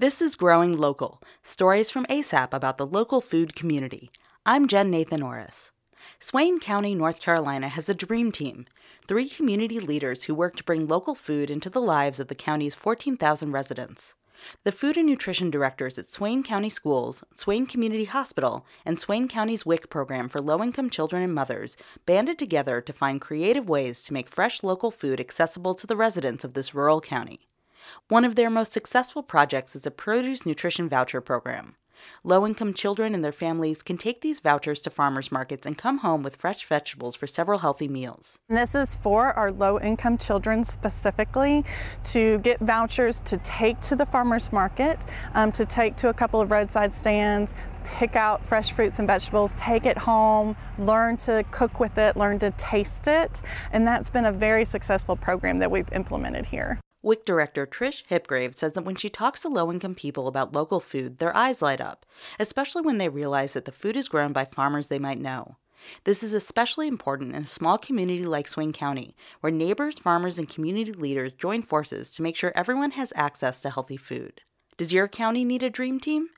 This is Growing Local Stories from ASAP about the local food community. I'm Jen Nathan Orris. Swain County, North Carolina has a dream team three community leaders who work to bring local food into the lives of the county's 14,000 residents. The food and nutrition directors at Swain County Schools, Swain Community Hospital, and Swain County's WIC program for low income children and mothers banded together to find creative ways to make fresh local food accessible to the residents of this rural county. One of their most successful projects is a produce nutrition voucher program. Low income children and their families can take these vouchers to farmers markets and come home with fresh vegetables for several healthy meals. This is for our low income children specifically to get vouchers to take to the farmers market, um, to take to a couple of roadside stands, pick out fresh fruits and vegetables, take it home, learn to cook with it, learn to taste it. And that's been a very successful program that we've implemented here. WIC director Trish Hipgrave says that when she talks to low income people about local food, their eyes light up, especially when they realize that the food is grown by farmers they might know. This is especially important in a small community like Swain County, where neighbors, farmers, and community leaders join forces to make sure everyone has access to healthy food. Does your county need a dream team?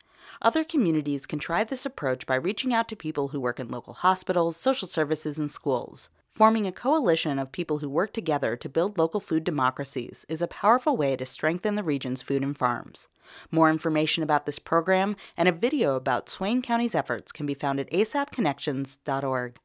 Other communities can try this approach by reaching out to people who work in local hospitals, social services, and schools. Forming a coalition of people who work together to build local food democracies is a powerful way to strengthen the region's food and farms. More information about this program and a video about Swain County's efforts can be found at asapconnections.org.